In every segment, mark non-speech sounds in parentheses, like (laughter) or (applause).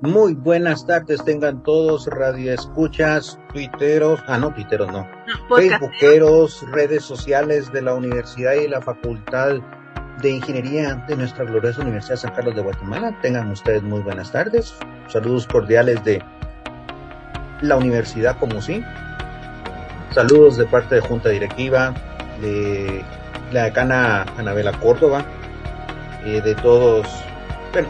Muy buenas tardes, tengan todos radioescuchas, tuiteros, ah no, tuiteros no, facebookeros, redes sociales de la universidad y la facultad de ingeniería de nuestra gloriosa Universidad San Carlos de Guatemala. Tengan ustedes muy buenas tardes, saludos cordiales de la universidad como sí, saludos de parte de Junta Directiva, de la decana Anabela Córdoba, eh, de todos, bueno,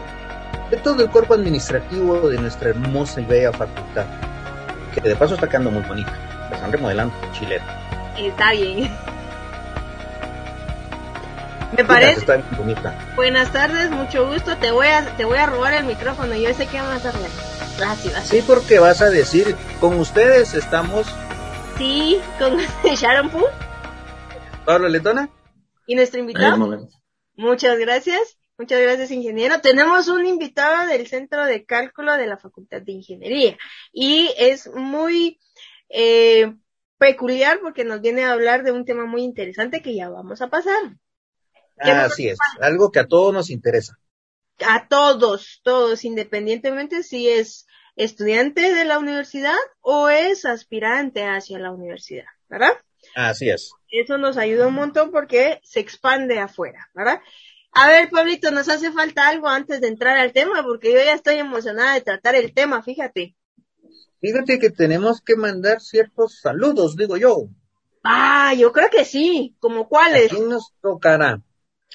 de todo el cuerpo administrativo de nuestra hermosa y bella facultad, que de paso está quedando muy bonita. La están remodelando, chileno. Está bien. (laughs) Me parece. Está bien bonita. Buenas tardes, mucho gusto. Te voy a, te voy a robar el micrófono. Yo sé que vas a hacer. Gracias. Sí, porque vas a decir, con ustedes estamos. Sí, con (laughs) Sharon Poo. Pablo Letona. Y nuestro invitado. Muchas gracias. Muchas gracias, ingeniero. Tenemos un invitado del Centro de Cálculo de la Facultad de Ingeniería y es muy eh, peculiar porque nos viene a hablar de un tema muy interesante que ya vamos a pasar. Así es, algo que a todos nos interesa. A todos, todos, independientemente si es estudiante de la universidad o es aspirante hacia la universidad, ¿verdad? Así es. Eso nos ayuda un montón porque se expande afuera, ¿verdad? A ver, Pablito, nos hace falta algo antes de entrar al tema, porque yo ya estoy emocionada de tratar el tema, fíjate. Fíjate que tenemos que mandar ciertos saludos, digo yo. Ah, yo creo que sí. ¿Como cuáles? ¿Quién nos tocará?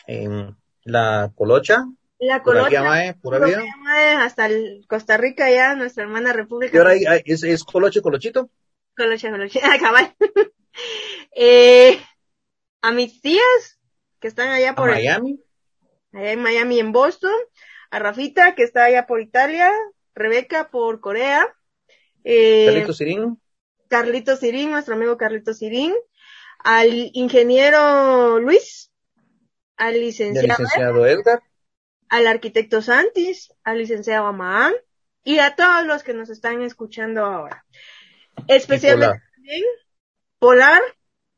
En la Colocha. La Colocha. Mae, pura vida. hasta el Costa Rica ya, nuestra hermana república. ¿Y ahora hay, es, es Coloche, Colochito? Coloche, Coloche, (laughs) cabal. (laughs) eh, a mis tías que están allá por Miami allá en Miami, en Boston, a Rafita, que está allá por Italia, Rebeca por Corea, eh, Carlito Sirín. Carlito Sirín, nuestro amigo Carlito Sirín, al ingeniero Luis, al licenciado, Edgar, al arquitecto Santis, al licenciado Amaán. Y a todos los que nos están escuchando ahora. Especialmente también Polar,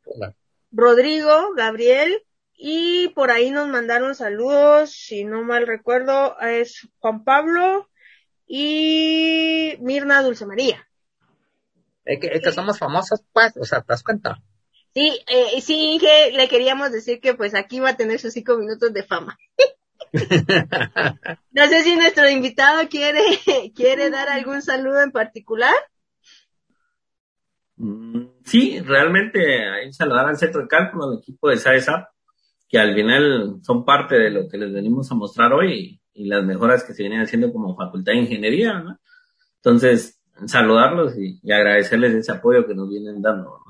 Polar, Rodrigo, Gabriel, y por ahí nos mandaron saludos, si no mal recuerdo, es Juan Pablo y Mirna Dulce María. Es que, es que somos famosas, pues, o sea, ¿te das cuenta? Sí, eh, sí, Inge, le queríamos decir que pues aquí va a tener sus cinco minutos de fama. (laughs) no sé si nuestro invitado quiere, (laughs) quiere dar algún saludo en particular. Mm, sí, realmente hay saludar al centro de cálculo, al equipo de SAESAP, que al final son parte de lo que les venimos a mostrar hoy y, las mejoras que se vienen haciendo como Facultad de Ingeniería, ¿no? Entonces, saludarlos y, agradecerles ese apoyo que nos vienen dando.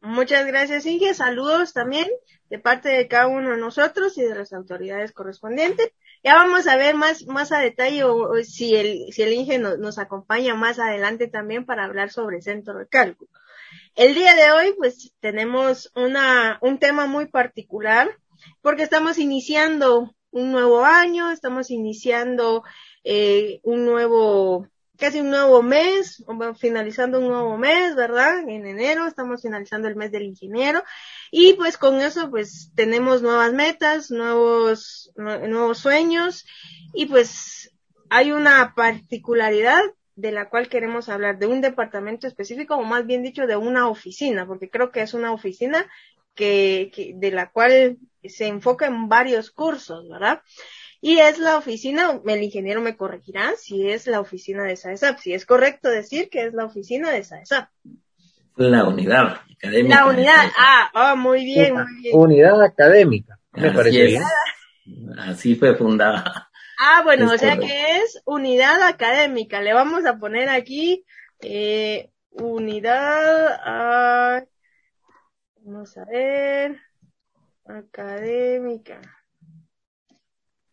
Muchas gracias, Inge. Saludos también de parte de cada uno de nosotros y de las autoridades correspondientes. Ya vamos a ver más, más a detalle si el, si el Inge nos acompaña más adelante también para hablar sobre centro de cálculo. El día de hoy, pues, tenemos una, un tema muy particular, porque estamos iniciando un nuevo año, estamos iniciando eh, un nuevo, casi un nuevo mes, finalizando un nuevo mes, ¿verdad? En enero estamos finalizando el mes del ingeniero y pues con eso pues tenemos nuevas metas, nuevos, nuevos sueños y pues hay una particularidad de la cual queremos hablar, de un departamento específico o más bien dicho de una oficina, porque creo que es una oficina que, que de la cual se enfoca en varios cursos, ¿verdad? Y es la oficina, el ingeniero me corregirá si es la oficina de SAESAP, si es correcto decir que es la oficina de SAESAP. La unidad académica. La unidad, ah, oh, muy bien, muy bien. Unidad académica, me parece bien. Así fue fundada. Ah, bueno, o sea que es unidad académica. Le vamos a poner aquí eh, unidad. vamos a ver. Académica.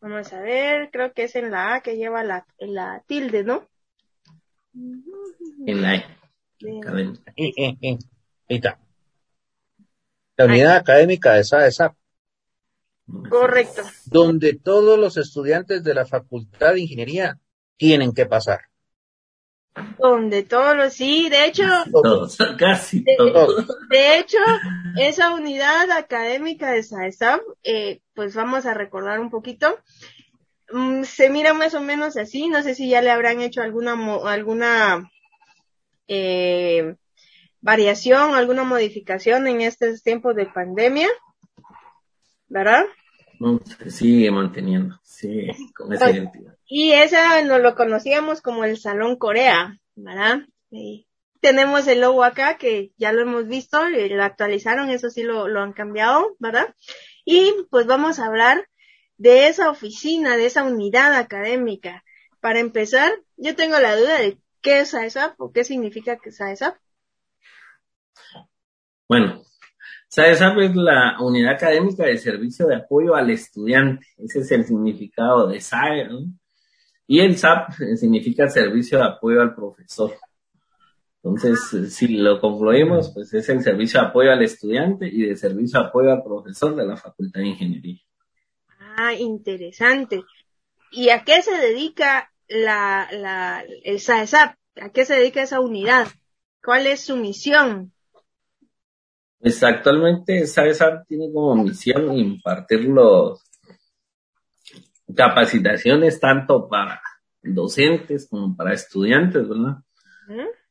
Vamos a ver, creo que es en la A que lleva la, en la tilde, ¿no? En la E. Ahí está. La unidad académica de esa, esa Correcto. Donde todos los estudiantes de la Facultad de Ingeniería tienen que pasar. Donde todos los, sí, de hecho, todos, (laughs) casi de, todos. De hecho, esa unidad académica de SAESAB, eh, pues vamos a recordar un poquito, mm, se mira más o menos así, no sé si ya le habrán hecho alguna, alguna, eh, variación, alguna modificación en estos tiempos de pandemia, ¿verdad? No, se sigue manteniendo, sí, con esa identidad. Y esa nos lo conocíamos como el Salón Corea, ¿verdad? tenemos el logo acá que ya lo hemos visto, lo actualizaron, eso sí lo, lo han cambiado, ¿verdad? Y pues vamos a hablar de esa oficina, de esa unidad académica. Para empezar, yo tengo la duda de qué es SAESAP o qué significa que SAESAP. Bueno, SAESAP es la unidad académica de servicio de apoyo al estudiante. Ese es el significado de SAE. Y el SAP significa servicio de apoyo al profesor. Entonces, si lo concluimos, pues es el servicio de apoyo al estudiante y de servicio de apoyo al profesor de la Facultad de Ingeniería. Ah, interesante. ¿Y a qué se dedica la, la, el SAESAP? ¿A qué se dedica esa unidad? ¿Cuál es su misión? Pues actualmente SAESAP tiene como misión impartir los capacitaciones tanto para docentes como para estudiantes, ¿verdad?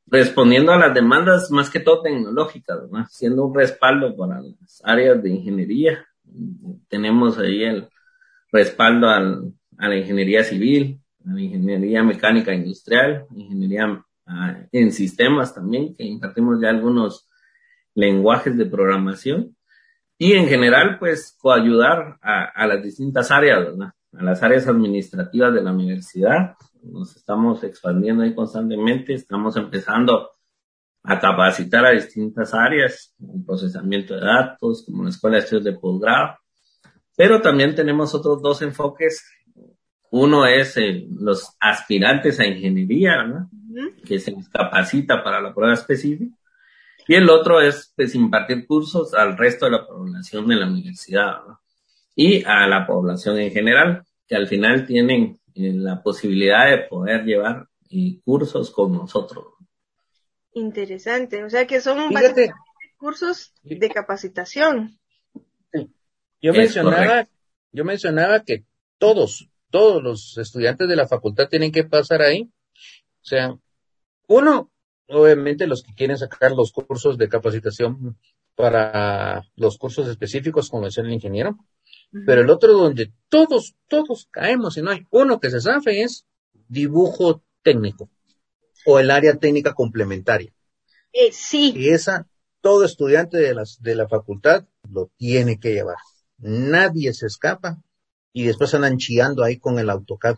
Respondiendo a las demandas más que todo tecnológicas, ¿verdad? Siendo un respaldo para las áreas de ingeniería. Tenemos ahí el respaldo al, a la ingeniería civil, a la ingeniería mecánica industrial, ingeniería ah, en sistemas también, que impartimos ya algunos lenguajes de programación. Y en general, pues, coayudar a, a las distintas áreas, ¿verdad? a las áreas administrativas de la universidad. Nos estamos expandiendo ahí constantemente, estamos empezando a capacitar a distintas áreas, como procesamiento de datos, como la escuela de estudios de posgrado. Pero también tenemos otros dos enfoques. Uno es los aspirantes a ingeniería, ¿no? que se les capacita para la prueba específica. Y el otro es pues, impartir cursos al resto de la población de la universidad. ¿no? y a la población en general, que al final tienen eh, la posibilidad de poder llevar eh, cursos con nosotros. Interesante, o sea que son cursos de capacitación. Yo mencionaba, yo mencionaba que todos, todos los estudiantes de la facultad tienen que pasar ahí. O sea, uno, obviamente los que quieren sacar los cursos de capacitación para los cursos específicos, como decía el ingeniero, pero el otro donde todos, todos caemos y no hay uno que se zafe es dibujo técnico o el área técnica complementaria. Eh, sí. Y esa, todo estudiante de, las, de la facultad lo tiene que llevar. Nadie se escapa y después andan chillando ahí con el AutoCAD.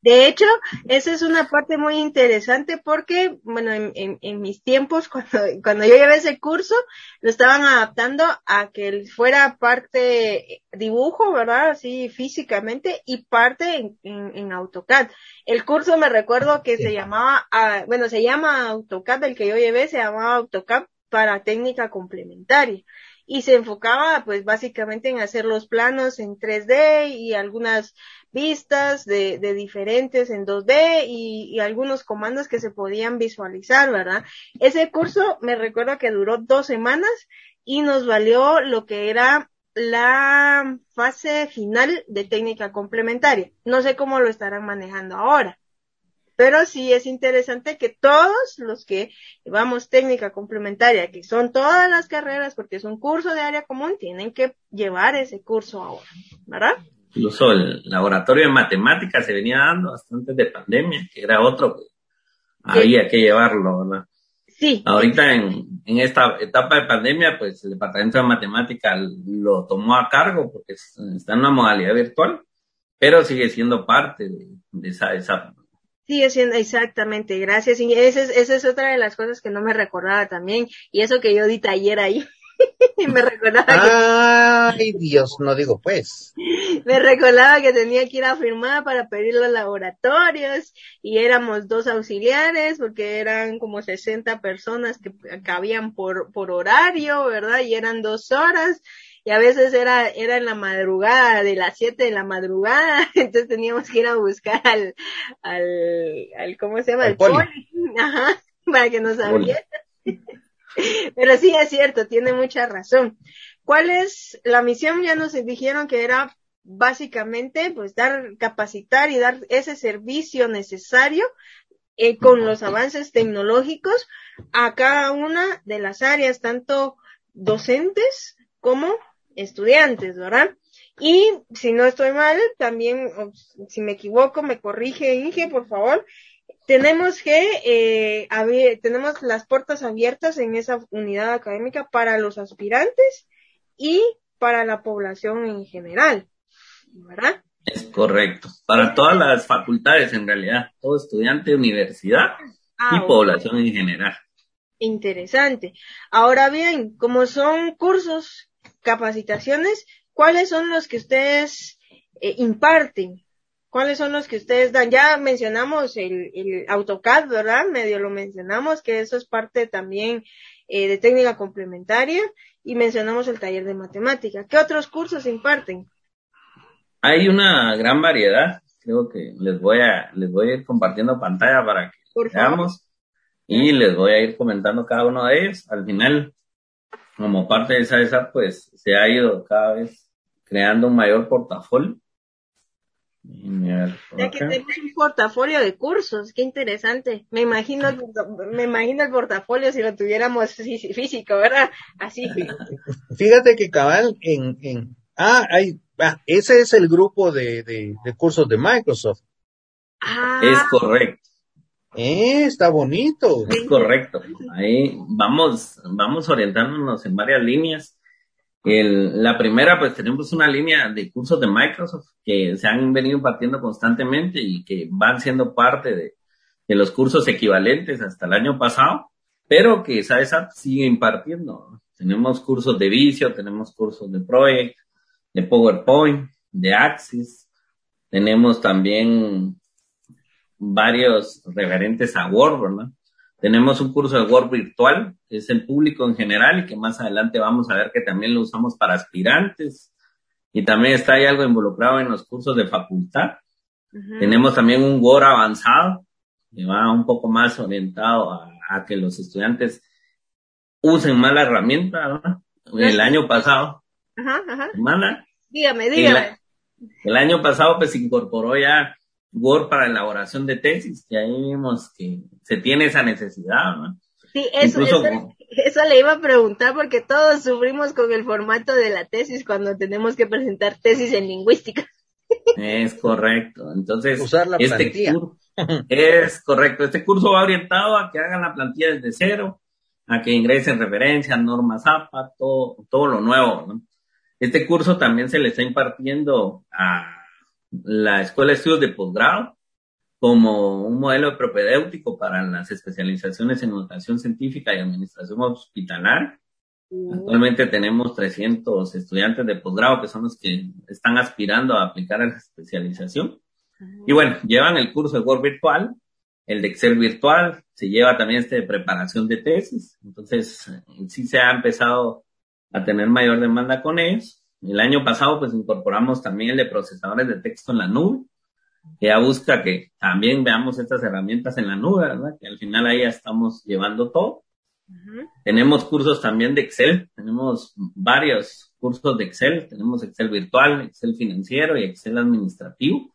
De hecho, esa es una parte muy interesante porque, bueno, en, en, mis tiempos, (laughs) cuando, cuando yo llevé ese curso, lo estaban adaptando a que fuera parte dibujo, ¿verdad? Así físicamente y parte en, en, AutoCAD. El curso me recuerdo que se llamaba, ah, bueno, se llama AutoCAD, el que yo llevé se llamaba AutoCAD para técnica complementaria y se enfocaba pues básicamente en hacer los planos en 3D y algunas vistas de, de diferentes en 2D y, y, algunos comandos que se podían visualizar, ¿verdad? Ese curso me recuerdo que duró dos semanas y nos valió lo que era la fase final de técnica complementaria. No sé cómo lo estarán manejando ahora. Pero sí es interesante que todos los que llevamos técnica complementaria, que son todas las carreras, porque es un curso de área común, tienen que llevar ese curso ahora, ¿verdad? Incluso el laboratorio de matemáticas se venía dando hasta antes de pandemia, que era otro que había que llevarlo, ¿verdad? Sí. Ahorita en, en esta etapa de pandemia, pues el departamento de matemática lo tomó a cargo porque está en una modalidad virtual, pero sigue siendo parte de, de esa, esa Sigue siendo exactamente, gracias. Y esa es, esa es otra de las cosas que no me recordaba también. Y eso que yo di taller ahí. (laughs) y me recordaba Ay, Dios, no digo pues. (laughs) Me recordaba que tenía que ir a firmar para pedir los laboratorios y éramos dos auxiliares porque eran como 60 personas que cabían por, por horario, ¿verdad? Y eran dos horas y a veces era, era en la madrugada, de las 7 de la madrugada, (laughs) entonces teníamos que ir a buscar al, al, al ¿cómo se llama? Al, poli. Ajá, (laughs) para que nos abriera. Pero sí es cierto, tiene mucha razón. ¿Cuál es la misión? Ya nos dijeron que era básicamente pues dar, capacitar y dar ese servicio necesario eh, con los avances tecnológicos a cada una de las áreas, tanto docentes como estudiantes, ¿verdad? Y si no estoy mal, también, si me equivoco, me corrige Inge, por favor. Tenemos que, eh, tenemos las puertas abiertas en esa unidad académica para los aspirantes y para la población en general, ¿verdad? Es correcto. Para todas las facultades, en realidad, todo estudiante, universidad ah, y población en general. Interesante. Ahora bien, como son cursos, capacitaciones, ¿cuáles son los que ustedes eh, imparten? ¿Cuáles son los que ustedes dan? Ya mencionamos el, el, AutoCAD, ¿verdad? Medio lo mencionamos, que eso es parte también eh, de técnica complementaria, y mencionamos el taller de matemática. ¿Qué otros cursos imparten? Hay una gran variedad. Creo que les voy a, les voy a ir compartiendo pantalla para que veamos y les voy a ir comentando cada uno de ellos. Al final, como parte de esa, esa pues se ha ido cada vez creando un mayor portafolio. Ya que un portafolio de cursos, qué interesante. Me imagino, me imagino el portafolio si lo tuviéramos físico, ¿verdad? Así. (laughs) Fíjate que cabal en, en ah, hay, ah, ese es el grupo de, de, de cursos de Microsoft. Ah. Es correcto. Eh, está bonito. Es correcto. Ahí vamos, vamos orientándonos en varias líneas el, la primera, pues tenemos una línea de cursos de Microsoft que se han venido impartiendo constantemente y que van siendo parte de, de los cursos equivalentes hasta el año pasado, pero que SAESAP sigue impartiendo. Tenemos cursos de Vicio, tenemos cursos de Project, de PowerPoint, de Axis, tenemos también varios referentes a Word, ¿verdad? Tenemos un curso de Word virtual, que es el público en general y que más adelante vamos a ver que también lo usamos para aspirantes. Y también está ahí algo involucrado en los cursos de facultad. Tenemos también un Word avanzado, que va un poco más orientado a, que los estudiantes usen más la herramienta. El año pasado. Ajá, ajá. Dígame, dígame. El, el año pasado pues incorporó ya Word para elaboración de tesis, y ahí vimos que se tiene esa necesidad, ¿no? Sí, eso, eso, le iba a preguntar porque todos sufrimos con el formato de la tesis cuando tenemos que presentar tesis en lingüística. Es correcto. Entonces, Usar la este curso, es correcto. Este curso va orientado a que hagan la plantilla desde cero, a que ingresen referencias, normas APA, todo, todo lo nuevo. ¿no? Este curso también se le está impartiendo a la Escuela de Estudios de Posgrado como un modelo propedéutico para las especializaciones en educación científica y administración hospitalaria. Mm. Actualmente tenemos 300 estudiantes de posgrado que son los que están aspirando a aplicar a la especialización. Y bueno, llevan el curso de Word virtual, el de Excel virtual, se lleva también este de preparación de tesis. Entonces, sí se ha empezado a tener mayor demanda con ellos. El año pasado pues incorporamos también el de procesadores de texto en la nube, que ya busca que también veamos estas herramientas en la nube, ¿verdad? Que al final ahí ya estamos llevando todo. Tenemos cursos también de Excel, tenemos varios cursos de Excel, tenemos Excel virtual, Excel financiero y Excel administrativo.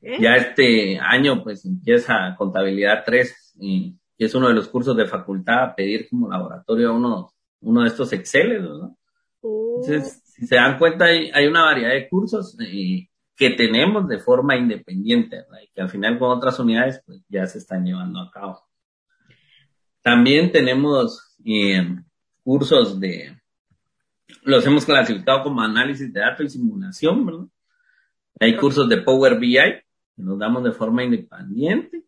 Ya este año pues empieza contabilidad 3 y, que es uno de los cursos de facultad a pedir como laboratorio uno, uno de estos Excel, ¿no? Entonces, si se dan cuenta, hay, hay una variedad de cursos eh, que tenemos de forma independiente, y que al final con otras unidades pues, ya se están llevando a cabo. También tenemos eh, cursos de, los hemos clasificado como análisis de datos y simulación, ¿verdad? Hay cursos de Power BI que nos damos de forma independiente.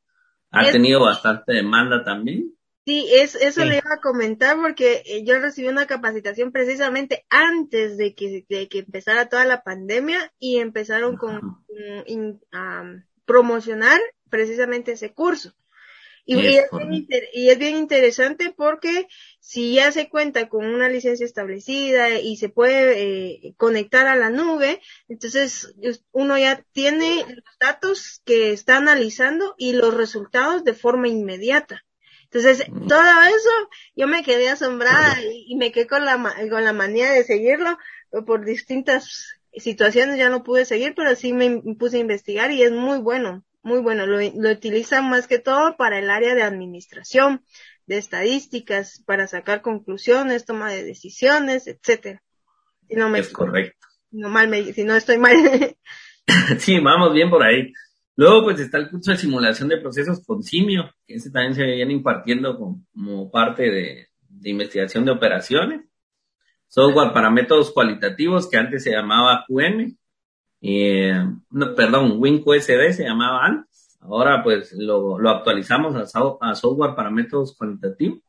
Ha tenido bastante demanda también. Sí, es, eso le iba a comentar porque eh, yo recibí una capacitación precisamente antes de que, de que empezara toda la pandemia y empezaron con, a promocionar precisamente ese curso. Y, es bien, y, es bien, interesante porque si ya se cuenta con una licencia establecida y se puede eh, conectar a la nube, entonces uno ya tiene los datos que está analizando y los resultados de forma inmediata. Entonces, todo eso, yo me quedé asombrada y, me quedé con la, con la manía de seguirlo por distintas situaciones ya no pude seguir, pero sí me puse a investigar y es muy bueno, muy bueno. Lo, lo utilizan más que todo para el área de administración, de estadísticas, para sacar conclusiones, toma de decisiones, etcétera. Si no me, es correcto. No mal me, si no estoy mal. (laughs) (laughs) sí, vamos bien por ahí. Luego, pues está el curso de simulación de procesos con simio, que ese también se viene impartiendo como, parte de, investigación de operaciones. Software para métodos cualitativos, que antes se llamaba QM. Eh, no, perdón, WinQSD se llamaba antes. Ahora, pues lo, actualizamos a, software para métodos cualitativos.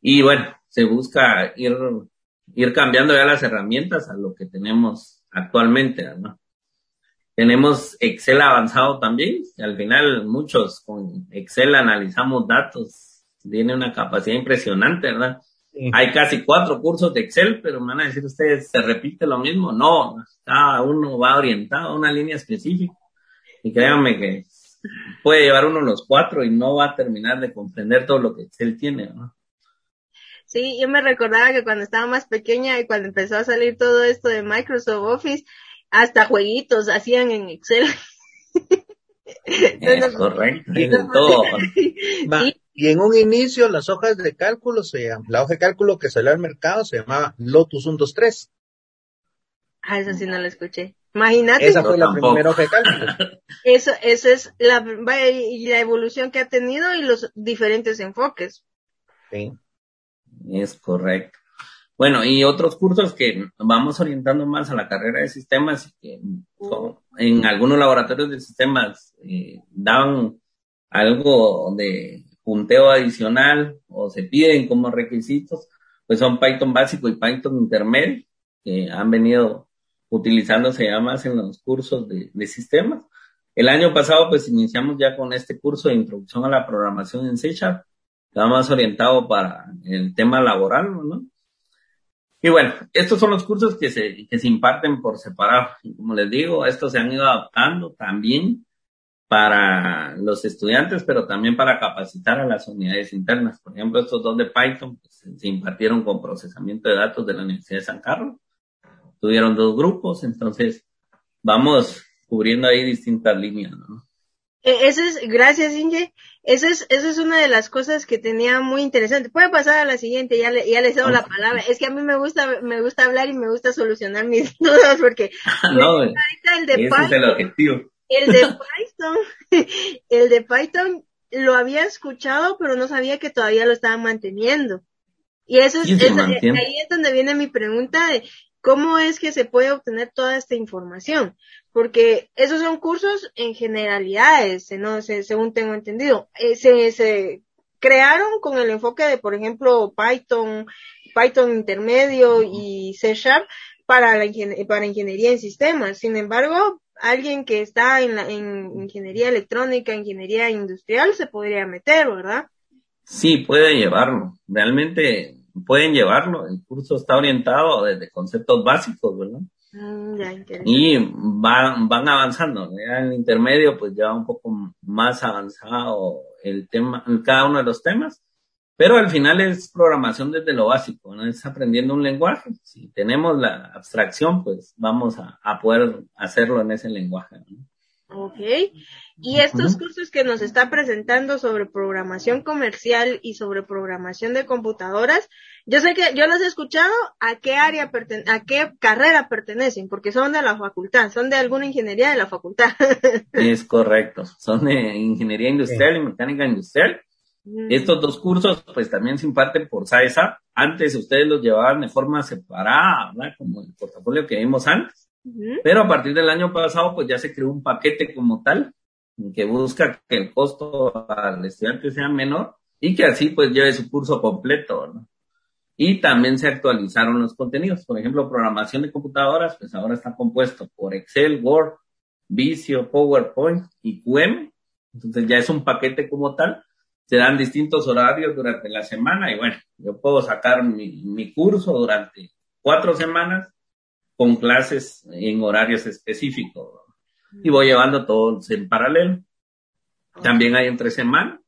Y bueno, se busca ir, ir cambiando ya las herramientas a lo que tenemos actualmente, ¿no? Tenemos Excel avanzado también. al final muchos con Excel analizamos datos. Tiene una capacidad impresionante, ¿verdad? Hay casi cuatro cursos de Excel, pero me van a decir ustedes, ¿se repite lo mismo? No, cada uno va orientado a una línea específica. Y créanme que puede llevar uno los cuatro y no va a terminar de comprender todo lo que Excel tiene, ¿no? Sí, yo me recordaba que cuando estaba más pequeña y cuando empezó a salir todo esto de Microsoft Office, hasta jueguitos hacían en Excel. (laughs) Es correcto, todo. (laughs) y en un inicio las hojas de cálculo se llaman, la hoja de cálculo que salió al mercado se llamaba Lotus 123. Ah, esa sí no la escuché. Imagínate. Esa fue la primera hoja de cálculo. (laughs) Eso, eso es la, la evolución que ha tenido y los diferentes enfoques. Sí. Es correcto. Bueno, y otros cursos que vamos orientando más a la carrera de sistemas, que en algunos laboratorios de sistemas eh, dan algo de punteo adicional o se piden como requisitos, pues son Python básico y Python intermedio, que han venido utilizándose ya más en los cursos de, sistemas. El año pasado, pues iniciamos ya con este curso de introducción a la programación en C Sharp, más orientado para el tema laboral, ¿no? Y bueno, estos son los cursos que se, que se imparten por separado. como les digo, estos se han ido adaptando también para los estudiantes, pero también para capacitar a las unidades internas. Por ejemplo, estos dos de Python pues, se impartieron con procesamiento de datos de la Universidad de San Carlos. Tuvieron dos grupos, entonces vamos cubriendo ahí distintas líneas, ¿no? E, ese es, gracias Inge, esa es, esa es una de las cosas que tenía muy interesante. Puede pasar a la siguiente, ya le, ya les doy la palabra. Es que a mí me gusta, me gusta hablar y me gusta solucionar mis (laughs) dudas porque (laughs) no, el de Python, es el objetivo. El de (laughs) Python, el de Python lo había escuchado, pero no sabía que todavía lo estaban manteniendo. Y eso es, ahí es donde viene mi pregunta de cómo es que se puede obtener toda esta información porque esos son cursos en generalidades, no sé, según tengo entendido. Eh, se, se crearon con el enfoque de, por ejemplo, Python, Python intermedio y C Sharp para la para ingeniería en sistemas. Sin embargo, alguien que está en, la, en ingeniería electrónica, ingeniería industrial, se podría meter, ¿verdad? Sí, pueden llevarlo. Realmente pueden llevarlo. El curso está orientado desde conceptos básicos, ¿verdad? Mm, y van, van avanzando. Ya en el intermedio, pues ya un poco más avanzado el tema, cada uno de los temas. Pero al final es programación desde lo básico, ¿no? Es aprendiendo un lenguaje. Si tenemos la abstracción, pues vamos a, a poder hacerlo en ese lenguaje. Ok. Y estos cursos que nos está presentando sobre programación comercial y sobre programación de computadoras, yo sé que yo los he escuchado a qué área a qué carrera pertenecen, porque son de la facultad, son de alguna ingeniería de la facultad. (laughs) Es correcto, son de ingeniería industrial y mecánica industrial. Mm. Estos dos cursos pues también se imparten por SAESA. Antes ustedes los llevaban de forma separada, ¿verdad? Como el portafolio que vimos antes. Pero a partir del año pasado pues ya se creó un paquete como tal que busca que el costo al estudiante sea menor y que así pues lleve su curso completo, ¿no? Y también se actualizaron los contenidos. Por ejemplo, programación de computadoras, pues ahora está compuesto por Excel, Word, Visio, PowerPoint y QM. Entonces ya es un paquete como tal. Se dan distintos horarios durante la semana y bueno, yo puedo sacar mi, mi curso durante cuatro semanas con clases en horarios específicos y voy llevando todos en paralelo. También hay entre semana.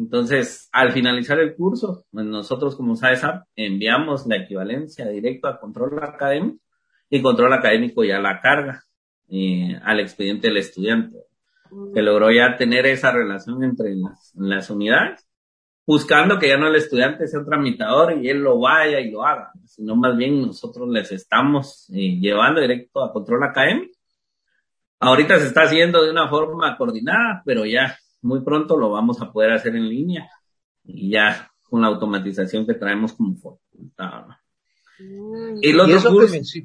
Entonces, al finalizar el curso, pues nosotros como SAESAP enviamos la equivalencia directa a control académico y control académico ya la carga eh, al expediente del estudiante. Se logró ya tener esa relación entre las, las unidades, buscando que ya no el estudiante sea un tramitador y él lo vaya y lo haga, sino más bien nosotros les estamos eh, llevando directo a control académico. Ahorita se está haciendo de una forma coordinada, pero ya muy pronto lo vamos a poder hacer en línea y ya con la automatización que traemos como facultad. Mm. Y, lo, que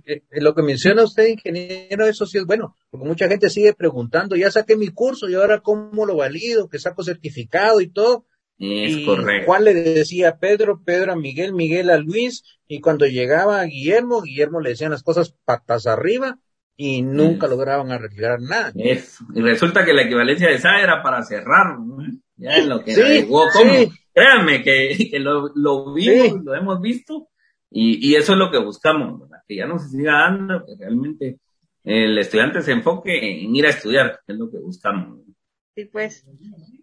eh, lo que menciona usted, ingeniero, eso sí es bueno, porque mucha gente sigue preguntando, ya saqué mi curso y ahora cómo lo valido, que saco certificado y todo. Es y correcto. Juan le decía a Pedro, Pedro a Miguel, Miguel a Luis, y cuando llegaba a Guillermo, Guillermo le decían las cosas patas arriba y nunca lograban arreglar nada. Y resulta que la equivalencia de esa era para cerrar, ya en lo que sí, Créanme que, (laughs) que lo, lo vimos, lo hemos visto, y, y eso es lo que buscamos, que ya no se siga dando, que realmente el estudiante se enfoque en ir a estudiar, que es lo que buscamos. Sí, pues.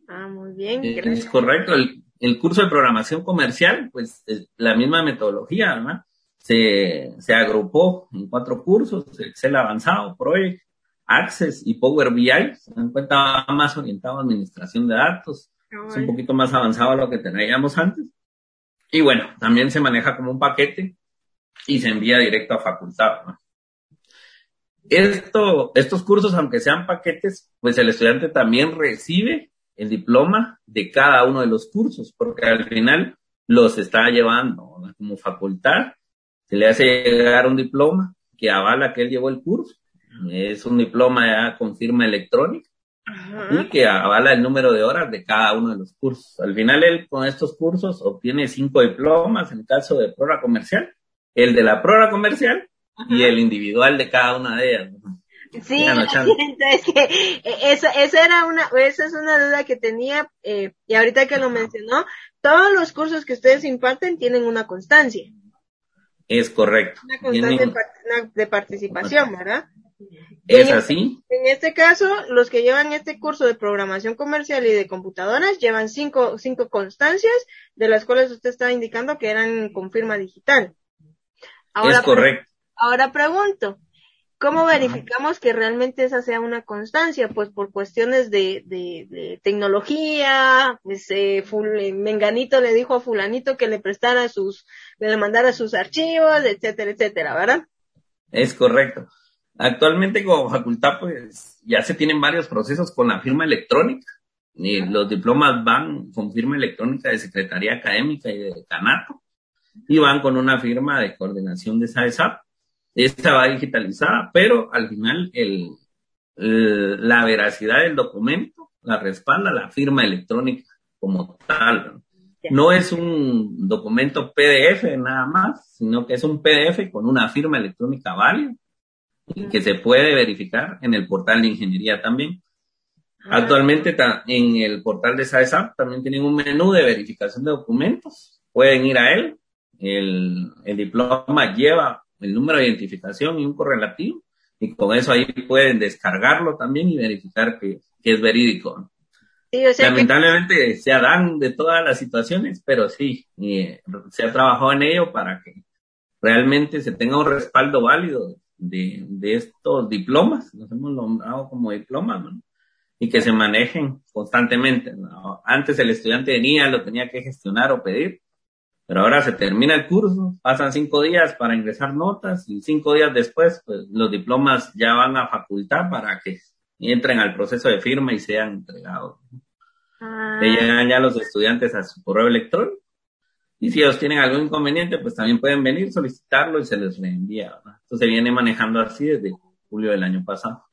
Ah, muy bien. Es correcto. El, el, curso de programación comercial, pues la misma metodología, ¿verdad? Se, se agrupó en cuatro cursos, Excel avanzado, Project, Access y Power BI. Se dan cuenta más orientado a administración de datos. Es un poquito más avanzado a lo que teníamos antes. Y bueno, también se maneja como un paquete y se envía directo a facultad. Esto, estos cursos, aunque sean paquetes, pues el estudiante también recibe el diploma de cada uno de los cursos, porque al final los está llevando como facultad, se le hace llegar un diploma que avala que él llevó el curso, es un diploma ya con firma electrónica y que avala el número de horas de cada uno de los cursos. Al final él con estos cursos obtiene cinco diplomas en el caso de prueba comercial, el de la prueba comercial y el individual de cada una de ellas. Sí, (laughs) entonces que e, esa, esa era una, esa es una duda que tenía, eh, y ahorita que lo mencionó, todos los cursos que ustedes imparten tienen una constancia. Es correcto. Una constancia de participación, ¿verdad? Es así. En este caso, los que llevan este curso de programación comercial y de computadoras llevan cinco, cinco constancias, de las cuales usted estaba indicando que eran con firma digital. Ahora, es correcto. Ahora pregunto, ¿cómo verificamos que realmente esa sea una constancia? Pues por cuestiones de, de, tecnología, ese Menganito le dijo a fulanito que le prestara sus, le mandara sus archivos, etcétera, etcétera, ¿verdad? Es correcto. Actualmente como facultad, pues ya se tienen varios procesos con la firma electrónica. Y los diplomas van con firma electrónica de Secretaría Académica y de Canato y van con una firma de coordinación de SAESAP. Esta va digitalizada, pero al final el, la veracidad del documento la respalda la firma electrónica como tal. No es un documento PDF nada más, sino que es un PDF con una firma electrónica válida que se puede verificar en el portal de ingeniería también. Ah. Actualmente en el portal de SAESAP también tienen un menú de verificación de documentos. Pueden ir a él. El, el diploma lleva el número de identificación y un correlativo. Y con eso ahí pueden descargarlo también y verificar que, que es verídico. Lamentablemente se dan de todas las situaciones, pero sí, se ha trabajado en ello para que realmente se tenga un respaldo válido de, de estos diplomas, los hemos nombrado como diplomas, ¿no? y que se manejen constantemente. Antes el estudiante venía, lo tenía que gestionar o pedir, pero ahora se termina el curso, pasan cinco días para ingresar notas y cinco días después pues, los diplomas ya van a facultad para que entren al proceso de firma y sean entregados. Ah. llegan ya los estudiantes a su correo electrónico y si ellos tienen algún inconveniente, pues también pueden venir, solicitarlo y se les reenvía. Esto se viene manejando así desde julio del año pasado.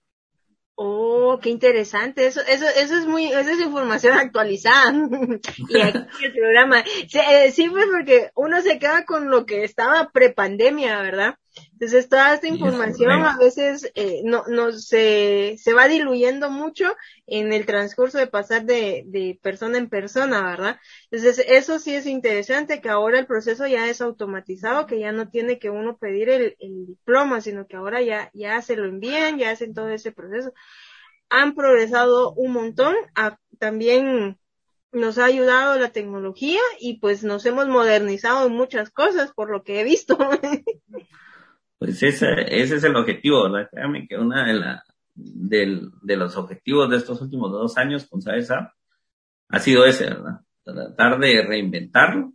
Oh, qué interesante. Eso, eso, eso es muy, esa es información actualizada. (laughs) y aquí el programa. Sí, eh, sí, pues porque uno se queda con lo que estaba prepandemia, ¿verdad? Entonces toda esta información a veces eh, no, no se, se va diluyendo mucho en el transcurso de pasar de, de persona en persona, ¿verdad? Entonces eso sí es interesante que ahora el proceso ya es automatizado, que ya no tiene que uno pedir el, el diploma, sino que ahora ya, ya se lo envían, ya hacen todo ese proceso. Han progresado un montón, también nos ha ayudado la tecnología y pues nos hemos modernizado en muchas cosas por lo que he visto. (laughs) Pues ese, ese es el objetivo, ¿verdad? Créame que una de, la, de los objetivos de estos últimos dos años con SAESA ha sido ese, ¿verdad? Tratar de reinventarlo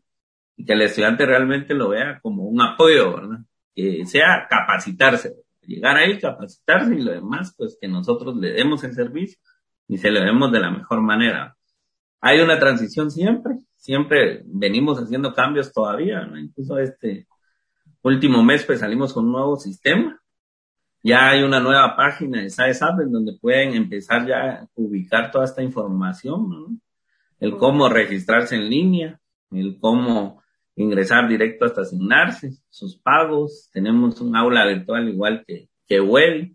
y que el estudiante realmente lo vea como un apoyo, ¿verdad? Que sea capacitarse, llegar ahí, capacitarse y lo demás, pues que nosotros le demos el servicio y se lo demos de la mejor manera. Hay una transición siempre, siempre venimos haciendo cambios todavía, ¿no? Incluso este último mes pues salimos con un nuevo sistema. Ya hay una nueva página de SAESAP en donde pueden empezar ya a ubicar toda esta información, ¿no? El cómo registrarse en línea, el cómo ingresar directo hasta asignarse, sus pagos. Tenemos un aula virtual igual que, que web.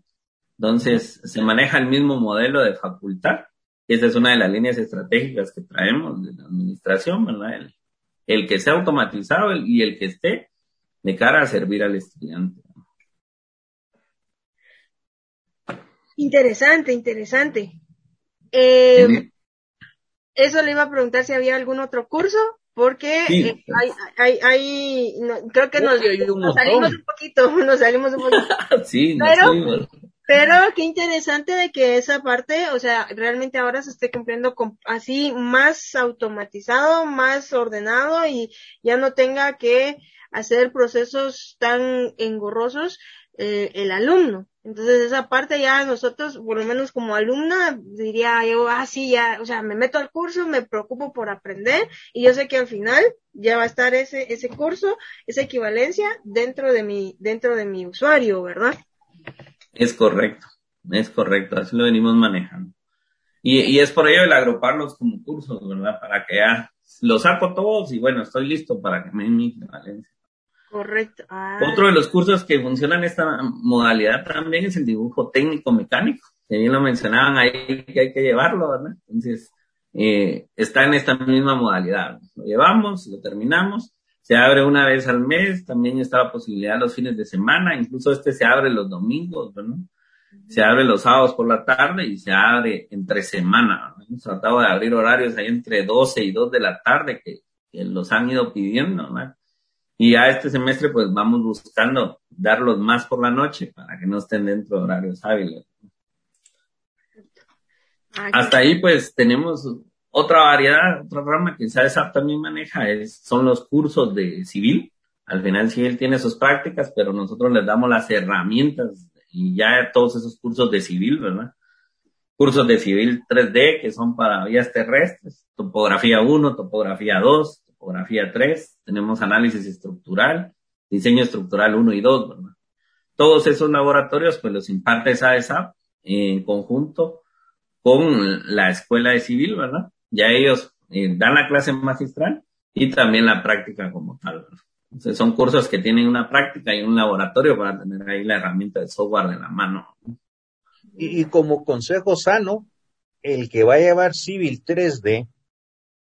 Entonces, se maneja el mismo modelo de facultad. Esa es una de las líneas estratégicas que traemos de la administración, ¿verdad? El, que sea automatizado y el que esté de cara a servir al estudiante. Interesante, interesante. Eh, eso le iba a preguntar si había algún otro curso porque eh, hay, hay, hay creo que nos, salimos un poquito, (laughs) nos salimos un poquito. sí, pero, pero qué interesante de que esa parte, o sea, realmente ahora se esté cumpliendo con, así más automatizado, más ordenado y ya no tenga que hacer procesos tan engorrosos eh, el alumno. Entonces esa parte ya nosotros, por lo menos como alumna, diría yo, ah, sí, ya, o sea, me meto al curso, me preocupo por aprender y yo sé que al final ya va a estar ese, ese curso, esa equivalencia dentro de mi, dentro de mi usuario, ¿verdad? Es correcto, es correcto, así lo venimos manejando. Y, y es por ello el agruparlos como cursos, ¿verdad? Para que ya los saco todos y bueno, estoy listo para que me den mi equivalencia. Correcto. Ah. Otro de los cursos que funcionan en esta modalidad también es el dibujo técnico mecánico. Que bien lo mencionaban ahí que hay que llevarlo, ¿verdad? Entonces, eh, está en esta misma modalidad. Lo llevamos, lo terminamos, se abre una vez al mes, también está la posibilidad los fines de semana, incluso este se abre los domingos, ¿verdad? Se abre los sábados por la tarde y se abre entre semana. Hemos tratado de abrir horarios ahí entre 12 y 2 de la tarde que, que los han ido pidiendo, ¿verdad? Y a este semestre pues vamos buscando darlos más por la noche para que no estén dentro de horarios hábiles. Ah, Hasta ahí pues tenemos otra variedad, otra rama que SAESAP también maneja, es, son los cursos de civil. Al final civil tiene sus prácticas, pero nosotros les damos las herramientas y ya todos esos cursos de civil, ¿verdad? Cursos de civil 3D que son para vías terrestres, topografía 1, topografía 2, topografía 3, tenemos análisis estructural, diseño estructural 1 y 2, ¿verdad? Todos esos laboratorios pues los imparte SAESAP en conjunto con la escuela de civil, ¿verdad? Ya ellos eh, dan la clase magistral y también la práctica como tal, ¿verdad? Son cursos que tienen una práctica y un laboratorio para tener ahí la herramienta de software de la mano. Y, y como consejo sano, el que va a llevar Civil 3D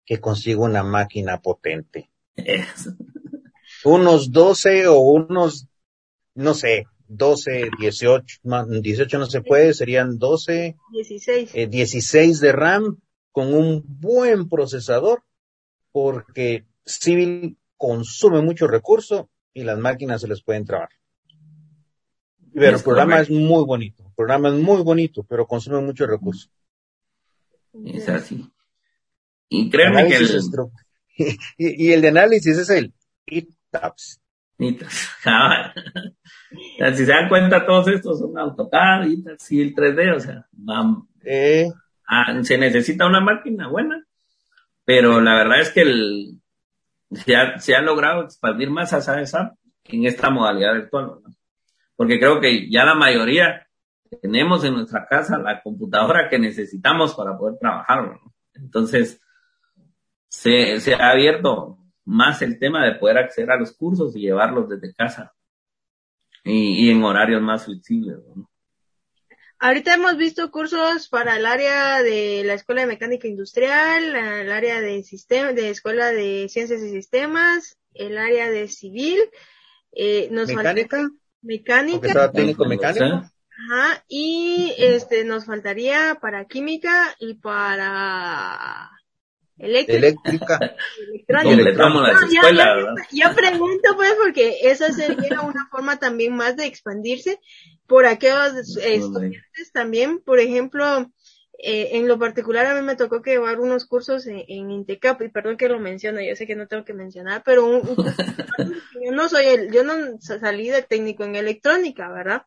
que consiga una máquina potente. unos 12 o unos, no sé, 12, 18, 18 no se puede, serían 12, 16, 16 de RAM con un buen procesador, porque Civil consume mucho recurso y las máquinas se les pueden trabar. Pero el programa es muy bonito, el programa es muy bonito, pero consume mucho recurso. Es así. Y créeme que el... (laughs) y, el de análisis es el ITAPS. ITAPS. (laughs) si se dan cuenta, todos estos son AutoCAD, ITAPS y el 3D, o sea, eh. ah, se necesita una máquina buena, pero la verdad es que el, se, ha, se ha logrado expandir más a SAP en esta modalidad virtual, porque creo que ya la mayoría tenemos en nuestra casa la computadora que necesitamos para poder trabajar, Entonces, se, se ha abierto más el tema de poder acceder a los cursos y llevarlos desde casa. Y, y en horarios más flexibles. Ahorita hemos visto cursos para el área de la Escuela de Mecánica Industrial, el área de sistema, de Escuela de Ciencias y Sistemas, el área de civil, eh, nos mecánica, mecánica, técnico mecánico. Ajá, y este nos faltaría para química y para eléctrica, (laughs) ya, pregunto pues porque esa sería una forma también más de expandirse. Por aquellos estudiantes también, por ejemplo, eh, en lo particular a mí me tocó que llevar unos cursos en, Intecap y perdón que lo mencione, yo sé que no tengo que mencionar, pero un, (laughs) yo no soy el, yo no salí de técnico en electrónica, ¿verdad?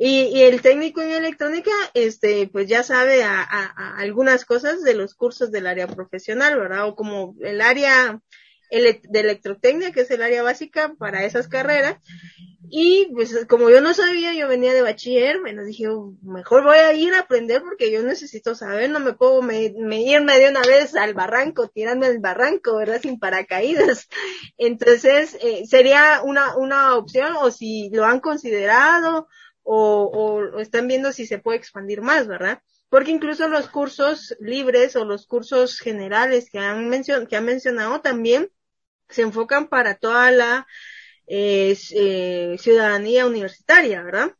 Y, el técnico en electrónica, este, pues ya sabe algunas cosas de los cursos del área profesional, ¿verdad? O como el área de electrotecnia, que es el área básica para esas carreras. Y pues como yo no sabía, yo venía de bachiller, bueno, dije, oh, mejor voy a ir a aprender porque yo necesito saber, no me puedo me, irme de una vez al barranco, tirarme al barranco, ¿verdad? Sin paracaídas. (laughs) Entonces, eh, sería una, una opción, o si lo han considerado, o, o, están viendo si se puede expandir más, ¿verdad? Porque incluso los cursos libres o los cursos generales que han, mencion que han mencionado también se enfocan para toda la eh, eh, ciudadanía universitaria, ¿verdad?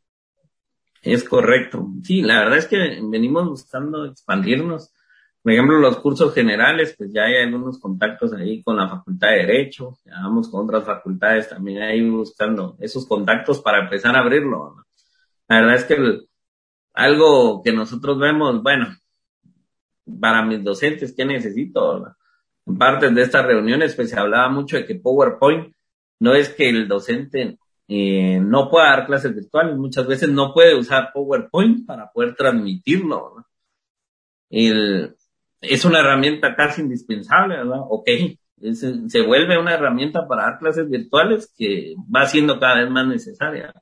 Es correcto. Sí, la verdad es que venimos buscando expandirnos. Por ejemplo, los cursos generales, pues ya hay algunos contactos ahí con la Facultad de Derecho, ya vamos con otras facultades también ahí buscando esos contactos para empezar a abrirlo. ¿no? La verdad es que algo que nosotros vemos, bueno, para mis docentes, ¿qué necesito? En parte de estas reuniones, pues se hablaba mucho de que PowerPoint no es que el docente eh, no pueda dar clases virtuales, muchas veces no puede usar PowerPoint para poder transmitirlo. es una herramienta casi indispensable, ¿verdad? Ok, se vuelve una herramienta para dar clases virtuales que va siendo cada vez más necesaria.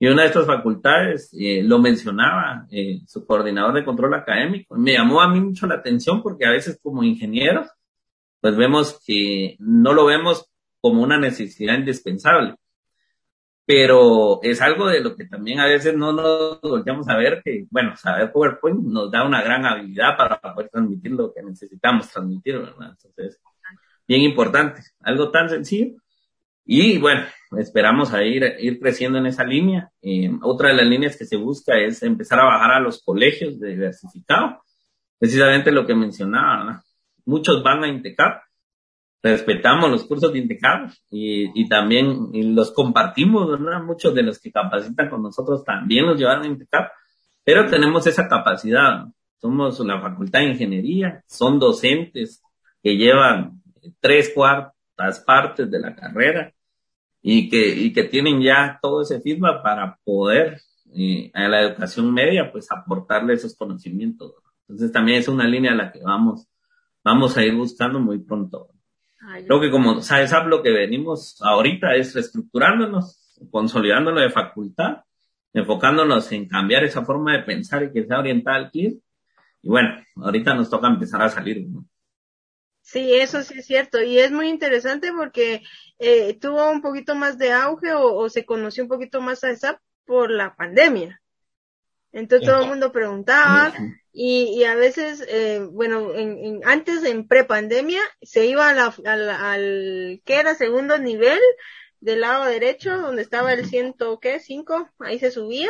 Y una de estas facultades eh, lo mencionaba eh, su coordinador de control académico. Me llamó a mí mucho la atención porque a veces como ingenieros, pues vemos que no lo vemos como una necesidad indispensable. Pero es algo de lo que también a veces no nos volteamos a ver que, bueno, saber PowerPoint nos da una gran habilidad para poder transmitir lo que necesitamos transmitir, ¿verdad? Entonces, bien importante. Algo tan sencillo y bueno, esperamos a ir, ir creciendo en esa línea. Eh, otra de las líneas que se busca es empezar a bajar a los colegios de diversificado. Precisamente lo que mencionaba, muchos van a Intecap, respetamos los cursos de Intecap y, y también los compartimos, ¿verdad? Muchos de los que capacitan con nosotros también los llevaron a Intecap, pero tenemos esa capacidad. Somos una facultad de ingeniería, son docentes que llevan tres cuartas partes de la carrera y que, y que tienen ya todo ese feedback para poder eh, a la educación media pues aportarle esos conocimientos. Entonces también es una línea a la que vamos, vamos a ir buscando muy pronto. Creo que como sabes, lo que venimos ahorita es reestructurándonos, consolidándolo de facultad, enfocándonos en cambiar esa forma de pensar y que sea orientada al cliente. Y bueno, ahorita nos toca empezar a salir. Sí, eso sí es cierto. Y es muy interesante porque eh, tuvo un poquito más de auge o, se conoció un poquito más a esa por la pandemia. Entonces todo el mundo preguntaba y, y a veces, eh, bueno, en, antes en prepandemia se iba a la, al, que era segundo nivel del lado derecho donde estaba el ciento, ¿qué? Cinco, ahí se subía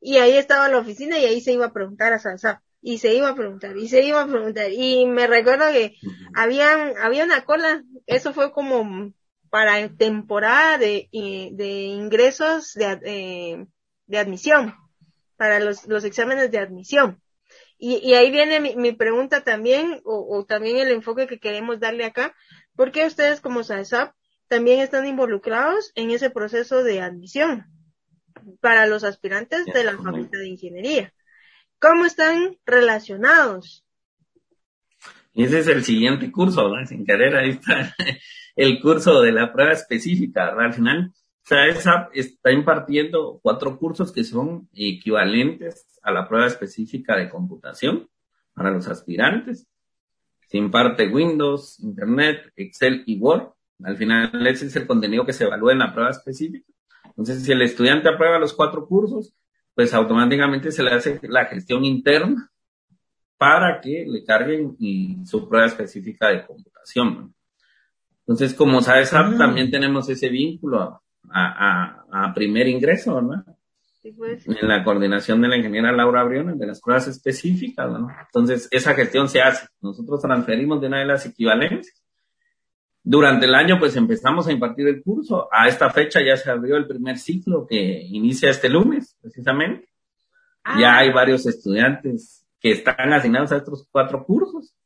y ahí estaba la oficina y ahí se iba a preguntar a Sansap y se iba a preguntar y se iba a preguntar. Y me recuerdo que habían había una cola. Eso fue como para temporada de, de ingresos de, eh, de admisión para los, los exámenes de admisión. Y, y ahí viene mi, mi pregunta también o, o, también el enfoque que queremos darle acá. ¿por qué ustedes como SAESAP también están involucrados en ese proceso de admisión para los aspirantes de la Facultad de Ingeniería ¿Cómo están relacionados? Ese es el siguiente curso, ¿no? Sin querer, ahí está (laughs) el curso de la prueba específica. Al final, SAESAP está impartiendo cuatro cursos que son equivalentes a la prueba específica de computación para los aspirantes. Se imparte Windows, Internet, Excel y Word. Al final, ese es el contenido que se evalúa en la prueba específica. Entonces, si el estudiante aprueba los cuatro cursos, pues automáticamente se le hace la gestión interna para que le carguen su prueba específica de computación. Entonces, como sabes, ah. también tenemos ese vínculo a, primer ingreso, ¿no? pues. en la coordinación de la ingeniera Laura Briones de las pruebas específicas, ¿no? Entonces, esa gestión se hace. Nosotros transferimos de una de las equivalencias. Durante el año, pues empezamos a impartir el curso. A esta fecha ya se abrió el primer ciclo que inicia este lunes, precisamente. Ya ah. hay varios estudiantes que están asignados a estos cuatro cursos.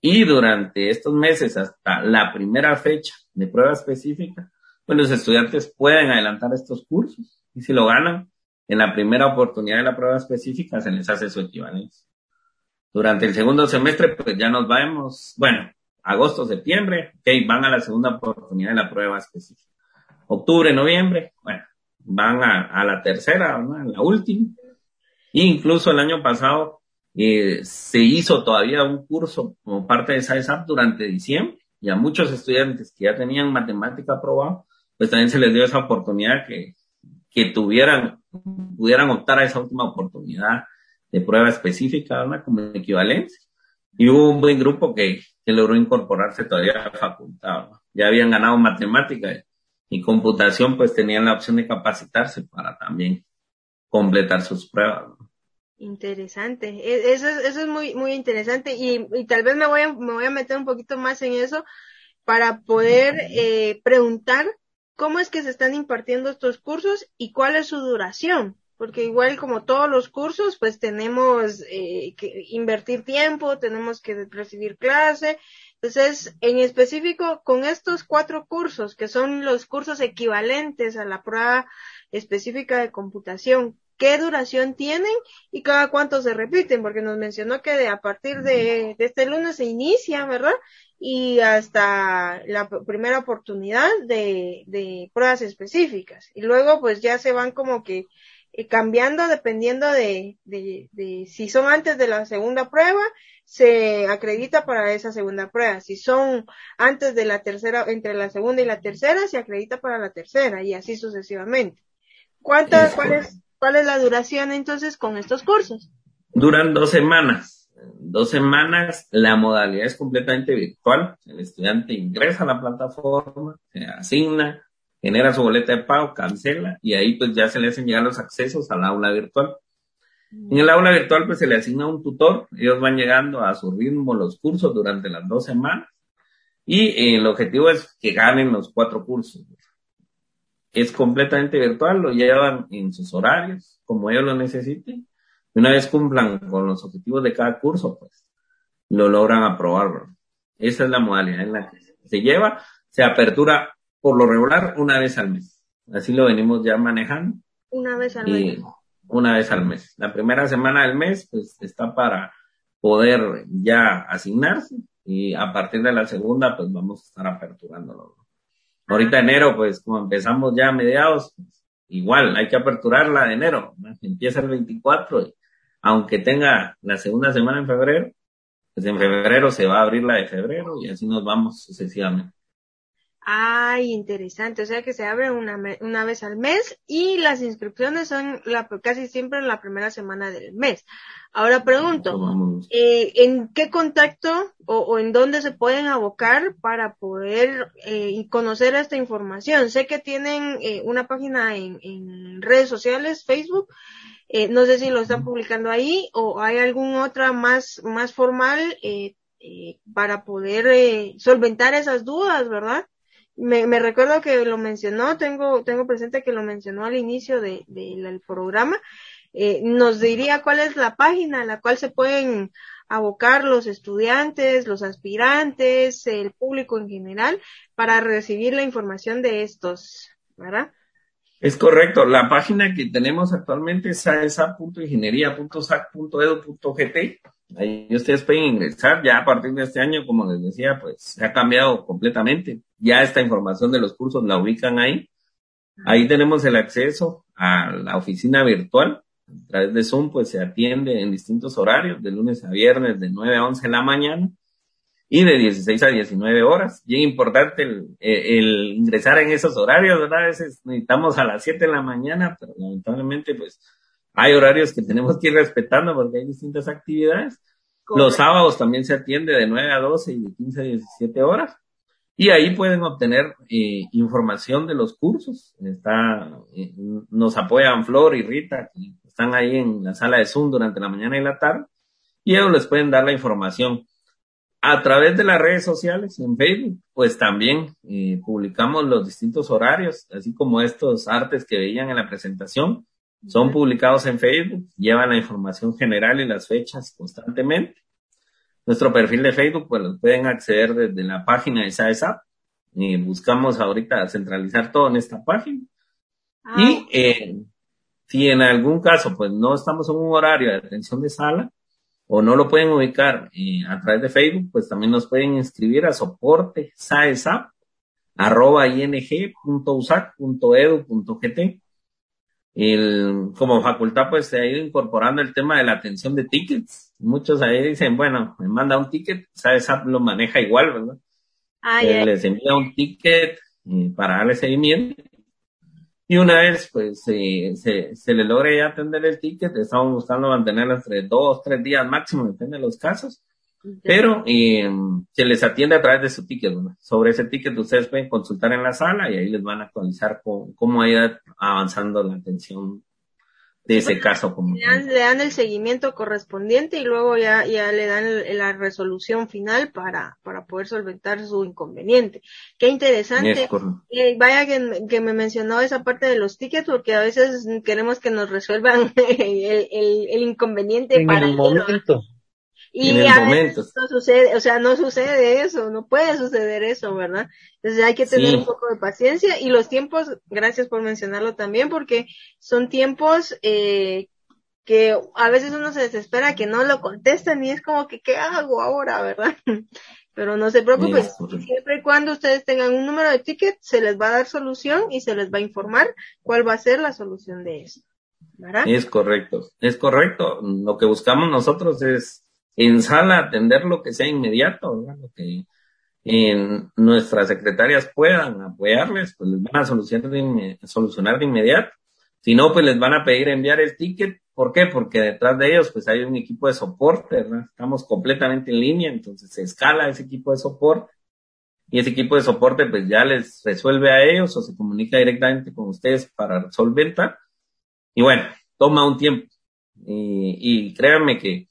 Y durante estos meses, hasta la primera fecha de prueba específica, pues los estudiantes pueden adelantar estos cursos. Y si lo ganan, en la primera oportunidad de la prueba específica se les hace su equivalencia. Durante el segundo semestre, pues ya nos vamos, bueno, agosto, septiembre, ok, van a la segunda oportunidad de la prueba específica. Octubre, noviembre, bueno, van a, la tercera, ¿no? la última. E incluso el año pasado eh, se hizo todavía un curso como parte de SAESAP durante diciembre y a muchos estudiantes que ya tenían matemática aprobado, pues también se les dio esa oportunidad que, que tuvieran, pudieran optar a esa última oportunidad de prueba específica, ¿no? como equivalencia. Y hubo un buen grupo que, que logró incorporarse todavía a la facultad. Ya habían ganado matemática y computación, pues tenían la opción de capacitarse para también completar sus pruebas. Interesante, e, eso, eso es muy, muy interesante y, y, tal vez me voy, a, me voy a meter un poquito más en eso para poder eh, preguntar cómo es que se están impartiendo estos cursos y cuál es su duración, porque igual como todos los cursos, pues tenemos eh, que invertir tiempo, tenemos que recibir clase. Entonces, en específico, con estos cuatro cursos, que son los cursos equivalentes a la prueba específica de computación, qué duración tienen y cada cuánto se repiten, porque nos mencionó que a partir de, este lunes se inicia, ¿verdad? Y hasta la primera oportunidad de, de pruebas específicas. Y luego pues ya se van como que cambiando dependiendo de, de, de, si son antes de la segunda prueba, se acredita para esa segunda prueba. Si son antes de la tercera, entre la segunda y la tercera, se acredita para la tercera y así sucesivamente. ¿Cuántas, cuáles, ¿Cuál es la duración entonces con estos cursos? Duran dos semanas. Dos semanas, la modalidad es completamente virtual. El estudiante ingresa a la plataforma, se asigna, genera su boleta de pago, cancela y ahí pues ya se le hacen llegar los accesos al aula virtual. En el aula virtual pues se le asigna un tutor, ellos van llegando a su ritmo los cursos durante las dos semanas y eh, el objetivo es que ganen los cuatro cursos es completamente virtual, lo llevan en sus horarios, como ellos lo necesiten. Y una vez cumplan con los objetivos de cada curso, pues lo logran aprobar. Esa es la modalidad en la que se lleva. Se apertura por lo regular una vez al mes. Así lo venimos ya manejando. Una vez al mes. Una vez al mes. La primera semana del mes, pues está para poder ya asignarse y a partir de la segunda, pues vamos a estar aperturándolo. Ahorita enero, pues como empezamos ya a mediados, pues, igual hay que aperturar la de enero. Empieza el 24 y aunque tenga la segunda semana en febrero, pues en febrero se va a abrir la de febrero y así nos vamos sucesivamente. Ay, interesante. O sea que se abre una, una vez al mes y las inscripciones son la, casi siempre en la primera semana del mes. Ahora pregunto, eh, ¿en qué contacto o, en dónde se pueden abocar para poder eh, conocer esta información? Sé que tienen eh, una página en, en, redes sociales, Facebook. Eh, no sé si lo están publicando ahí o hay algún otra más, más formal eh, para poder solventar esas dudas, ¿verdad? Me, me, recuerdo que lo mencionó, tengo, tengo presente que lo mencionó al inicio del de, programa. Eh, nos diría cuál es la página a la cual se pueden abocar los estudiantes, los aspirantes, el público en general, para recibir la información de estos, ¿verdad? Es correcto. La página que tenemos actualmente es aesa.ingeniería.sac.edu.gt Ahí ustedes pueden ingresar ya a partir de este año, como les decía, pues se ha cambiado completamente. Ya esta información de los cursos la ubican ahí. Ahí tenemos el acceso a la oficina virtual. A través de Zoom, pues se atiende en distintos horarios, de lunes a viernes, de 9 a 11 de la mañana y de 16 a 19 horas. Bien importante el, el, ingresar en esos horarios, ¿verdad? A veces necesitamos a las 7 de la mañana, pero lamentablemente, pues hay horarios que tenemos que ir respetando porque hay distintas actividades. Los sábados también se atiende de 9 a 12 y de 15 a 17 horas. y ahí pueden obtener eh, información de los cursos. Está, eh, nos apoyan Flor y Rita, que están ahí en la sala de Zoom durante la mañana y la tarde, y ellos les pueden dar la información. A través de las redes sociales, en Facebook, pues también eh, publicamos los distintos horarios, así como estos artes que veían en la presentación, son publicados en Facebook, llevan la información general y las fechas constantemente. Nuestro perfil de Facebook, pues pueden acceder desde la página de SAESAP. Y buscamos ahorita centralizar todo en esta página. Ah. Y eh, si en algún caso, pues no estamos en un horario de atención de sala o no lo pueden ubicar eh, a través de Facebook, pues también nos pueden inscribir a soporte saesap arroba ing.usac.edu.gt el, como facultad pues se ha ido incorporando el tema de la atención de tickets. Muchos ahí dicen, bueno, me manda un ticket, sabes, lo maneja igual, ¿verdad? Ah, Les envía un ticket eh, para darle seguimiento. Y una vez pues se, se le logra ya atender el ticket, estamos buscando mantenerlo entre dos, tres días máximo, depende de los casos pero eh, se les atiende a través de su ticket. Sobre ese ticket ustedes pueden consultar en la sala y ahí les van a actualizar cómo, ha ido avanzando la atención de ese caso. Como le, dan, le dan el seguimiento correspondiente y luego ya, ya le dan la resolución final para, para poder solventar su inconveniente. Qué interesante. Eh, vaya que, que, me mencionó esa parte de los tickets porque a veces queremos que nos resuelvan (laughs) el, el, el inconveniente en para el momento. Y a veces no sucede, o sea, no sucede eso, no puede suceder eso, ¿verdad? Entonces hay que tener un poco de paciencia y los tiempos, gracias por mencionarlo también, porque son tiempos eh, que a veces uno se desespera que no lo contestan y es como que, ¿qué hago ahora, verdad? (laughs) Pero no se preocupen, siempre y cuando ustedes tengan un número de ticket, se les va a dar solución y se les va a informar cuál va a ser la solución de eso. ¿verdad? Es correcto, es correcto. Lo que buscamos nosotros es en sala atender lo que sea inmediato, lo que en nuestras secretarias puedan apoyarles, pues les van a solucionar de, solucionar de inmediato. Si no, pues les van a pedir enviar el ticket. ¿Por qué? Porque detrás de ellos pues hay un equipo de soporte, ¿verdad? Estamos completamente en línea, entonces se escala ese equipo de soporte y ese equipo de soporte pues ya les resuelve a ellos o se comunica directamente con ustedes para resolver. Y bueno, toma un tiempo. Y créanme que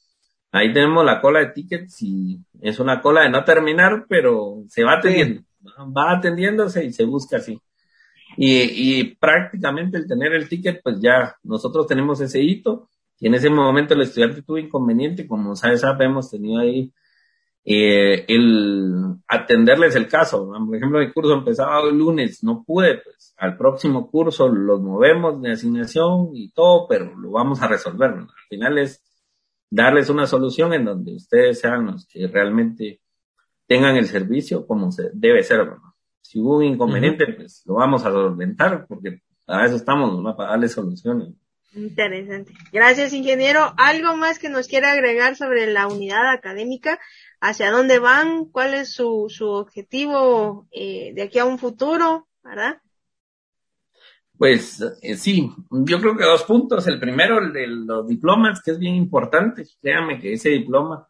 ahí tenemos la cola de tickets y es una cola de no terminar, pero se va atendiendo, va atendiéndose y se busca así. Y, y prácticamente el tener el ticket, pues ya nosotros tenemos ese hito y en ese momento el estudiante tuvo inconveniente, como sabes, hemos tenido ahí eh, el atenderles el caso. Por ejemplo, mi curso empezaba el lunes, no pude, pues al próximo curso los movemos de asignación y todo, pero lo vamos a resolver. Al final es darles una solución en donde ustedes sean los que realmente tengan el servicio como se debe ser. Si hubo un inconveniente, pues lo vamos a solventar porque a eso estamos, ¿no? para darle soluciones. Interesante. Gracias, ingeniero. ¿Algo más que nos quiera agregar sobre la unidad académica? ¿Hacia dónde van? ¿Cuál es su, su objetivo eh, de aquí a un futuro? ¿Verdad? Pues eh, sí, yo creo que dos puntos. El primero, el de los diplomas, que es bien importante. Créanme que ese diploma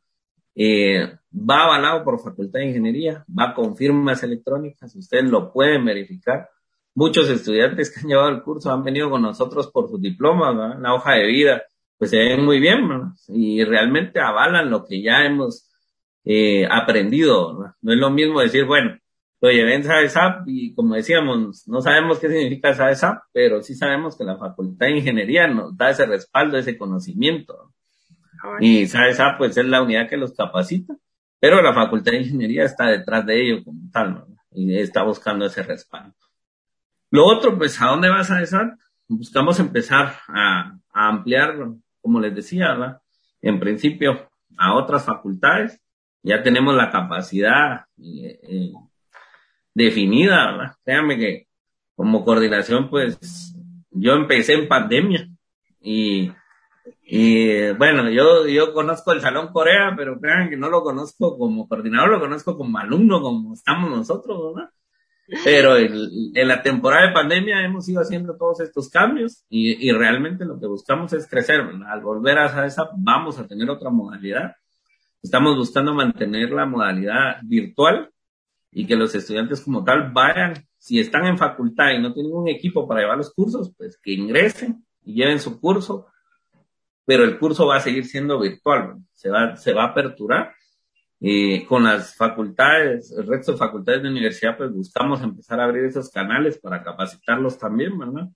eh, va avalado por Facultad de Ingeniería, va con firmas electrónicas, ustedes lo pueden verificar. Muchos estudiantes que han llevado el curso han venido con nosotros por sus diplomas, ¿verdad? la hoja de vida, pues se ven muy bien y realmente avalan lo que ya hemos eh, aprendido. ¿no? no es lo mismo decir, bueno, lo llevé en SAESAP y como decíamos, no sabemos qué significa SAESAP, pero sí sabemos que la Facultad de Ingeniería nos da ese respaldo, ese conocimiento. Y SAESAP pues es la unidad que los capacita, pero la Facultad de Ingeniería está detrás de ello como tal, ¿no? Y está buscando ese respaldo. Lo otro, pues, ¿a dónde va SAESAP? Buscamos empezar a, ampliar, como les decía, ¿verdad? En principio, a otras facultades. Ya tenemos la capacidad eh, eh, definida, ¿verdad? Créanme que como coordinación, pues yo empecé en pandemia y, y bueno, yo, yo conozco el Salón Corea, pero crean que no lo conozco como coordinador, lo conozco como alumno, como estamos nosotros, ¿verdad? Pero en la temporada de pandemia hemos ido haciendo todos estos cambios y, y realmente lo que buscamos es crecer. ¿verdad? Al volver a esa, vamos a tener otra modalidad. Estamos buscando mantener la modalidad virtual y que los estudiantes como tal vayan, si están en facultad y no tienen un equipo para llevar los cursos, pues que ingresen y lleven su curso, pero el curso va a seguir siendo virtual, se va, se va a aperturar. Y con las facultades, el resto de facultades de universidad, pues buscamos empezar a abrir esos canales para capacitarlos también, ¿verdad?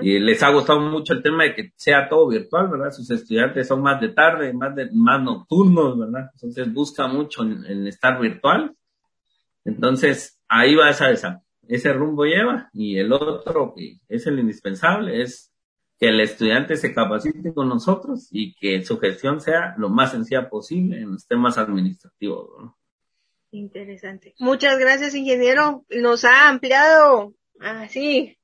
Y les ha gustado mucho el tema de que sea todo virtual, ¿verdad? Sus estudiantes son más de tarde, más de, más nocturnos, ¿verdad? Entonces busca mucho en, estar virtual. Entonces, ahí va esa, esa, ese rumbo lleva. Y el otro, que es el indispensable, es que el estudiante se capacite con nosotros y que su gestión sea lo más sencilla posible en los temas administrativos. ¿no? Interesante. Muchas gracias, ingeniero. Nos ha ampliado así,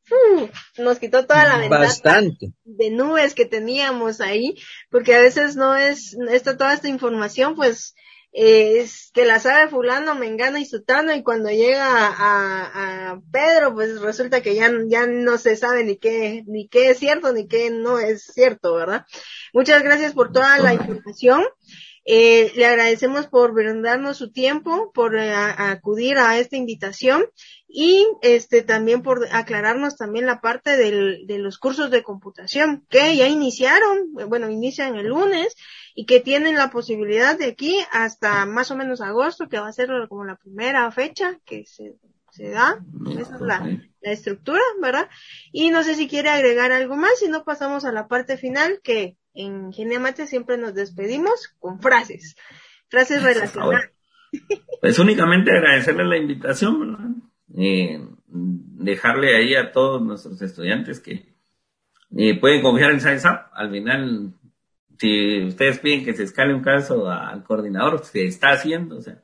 nos quitó toda la ventana Bastante. de nubes que teníamos ahí, porque a veces no es, esta, toda esta información, pues, es que la sabe fulano, mengano y sutano y cuando llega a, Pedro pues resulta que ya, ya no se sabe ni qué, ni qué es cierto ni qué no es cierto, ¿verdad? Muchas gracias por toda la información. Eh, le agradecemos por brindarnos su tiempo, por eh, acudir a esta invitación y este también por aclararnos también la parte del, de los cursos de computación que ya iniciaron, bueno, inician el lunes y que tienen la posibilidad de aquí hasta más o menos agosto, que va a ser como la primera fecha que se, se da. Esa es la, la estructura, ¿verdad? Y no sé si quiere agregar algo más, si no pasamos a la parte final, que en Geniamate siempre nos despedimos con frases, frases relacionadas. Pues únicamente agradecerle la invitación, ¿verdad? Eh, dejarle ahí a todos nuestros estudiantes que eh, pueden confiar en Science Al final si ustedes piden que se escale un caso al coordinador, se está haciendo, o sea,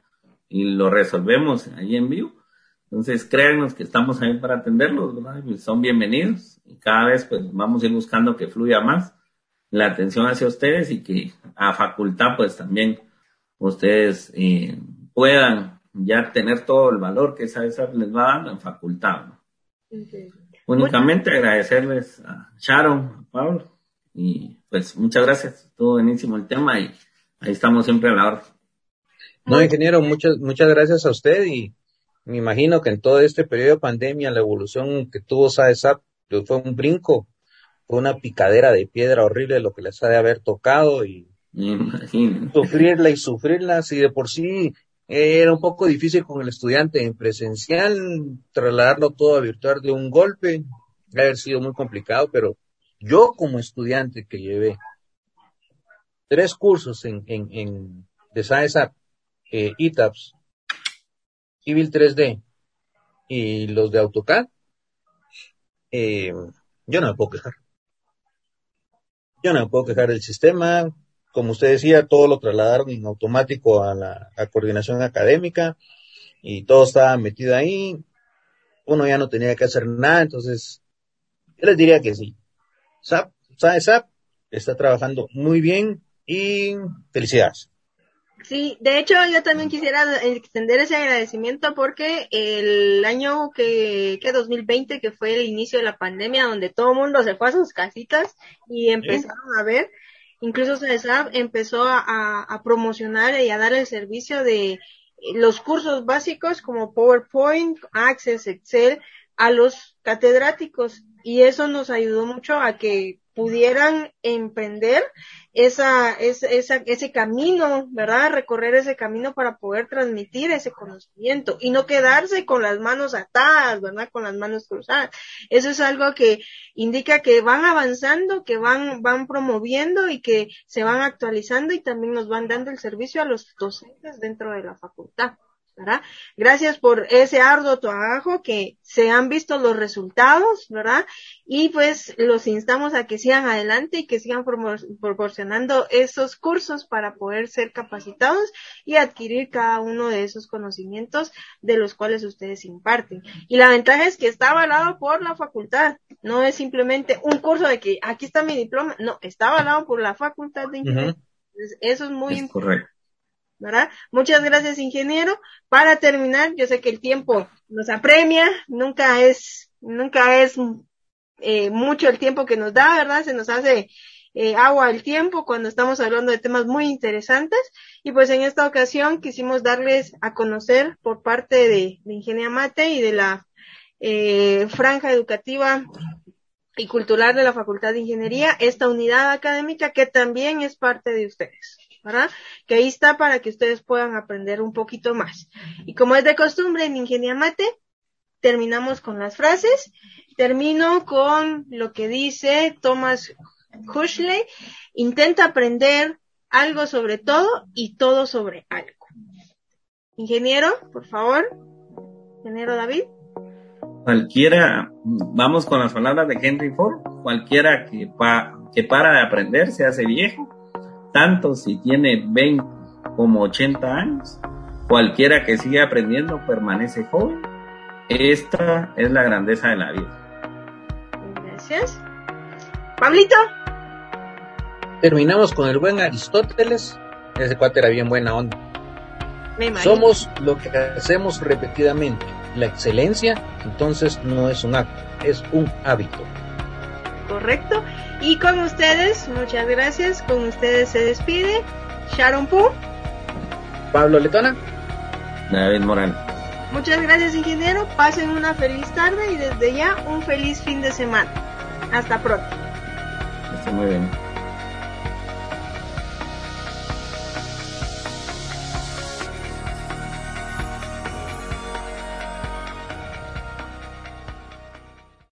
y lo resolvemos ahí en vivo. Entonces, créanos que estamos ahí para atenderlos, ¿verdad? Pues, son bienvenidos y cada vez pues vamos a ir buscando que fluya más la atención hacia ustedes y que a facultad pues también ustedes eh, puedan ya tener todo el valor que esa, esa les va dando en facultad. Únicamente agradecerles a Sharon, a Pablo y pues muchas gracias, estuvo buenísimo el tema y ahí estamos siempre a la hora. No, ingeniero, muchas, muchas gracias a usted y me imagino que en todo este periodo de pandemia la evolución que tuvo SAESAP pues, fue un brinco, fue una picadera de piedra horrible lo que les ha de haber tocado y sufrirla y sufrirla, si de por sí era un poco difícil con el estudiante en presencial, trasladarlo todo a virtual de un golpe, ha haber sido muy complicado, pero yo como estudiante que llevé tres cursos en, en, en de SAESAP, eh, ETAPS, Civil 3D y los de AutoCAD, eh, yo no me puedo quejar. Yo no me puedo quejar del sistema. Como usted decía, todo lo trasladaron en automático a la coordinación académica y todo estaba metido ahí. Uno ya no tenía que hacer nada, entonces yo les diría que sí. SAP, SAP está trabajando muy bien y felicidades. Sí, de hecho yo también quisiera extender ese agradecimiento porque el año que, que 2020, que fue el inicio de la pandemia, donde todo el mundo se fue a sus casitas y empezaron a ver, incluso SAP empezó a, a promocionar y a dar el servicio de los cursos básicos como PowerPoint, Access, Excel, a los catedráticos y eso nos ayudó mucho a que pudieran emprender esa, esa, ese camino, ¿verdad? Recorrer ese camino para poder transmitir ese conocimiento y no quedarse con las manos atadas, ¿verdad? Con las manos cruzadas. Eso es algo que indica que van avanzando, que van, van promoviendo y que se van actualizando y también nos van dando el servicio a los docentes dentro de la facultad. ¿Verdad? Gracias por ese arduo trabajo que se han visto los resultados, ¿verdad? Y pues los instamos a que sigan adelante y que sigan proporcionando esos cursos para poder ser capacitados y adquirir cada uno de esos conocimientos de los cuales ustedes imparten. Y la ventaja es que está avalado por la facultad, no es simplemente un curso de que aquí está mi diploma, no, está avalado por la facultad de ingeniería. Eso es muy importante. Correcto. ¿Verdad? Muchas gracias, ingeniero. Para terminar, yo sé que el tiempo nos apremia, nunca es, nunca es eh, mucho el tiempo que nos da, ¿verdad? Se nos hace eh, agua al tiempo cuando estamos hablando de temas muy interesantes. Y pues en esta ocasión quisimos darles a conocer por parte de, de Ingenia Mate y de la eh, franja educativa y cultural de la Facultad de Ingeniería esta unidad académica que también es parte de ustedes. Que ahí está para que ustedes puedan aprender un poquito más. Y como es de costumbre en Ingeniería Mate, terminamos con las frases. Termino con lo que dice Thomas Huxley. Intenta aprender algo sobre todo y todo sobre algo. Ingeniero, por favor. Ingeniero David. Cualquiera, vamos con las palabras de Henry Ford, cualquiera que, que para de aprender se hace viejo tanto si tiene 20 como 80 años. Cualquiera que sigue aprendiendo permanece joven. Esta es la grandeza de la vida. Gracias. Pablito. Terminamos con el buen Aristóteles. Ese cuate era bien buena onda. Somos lo que hacemos repetidamente. La excelencia, entonces, no es un acto, es un hábito. Correcto. Y con ustedes, muchas gracias. Con ustedes se despide Sharon Poo. Pablo Letona. David Morán. Muchas gracias, ingeniero. Pasen una feliz tarde y desde ya un feliz fin de semana. Hasta pronto. Está muy bien.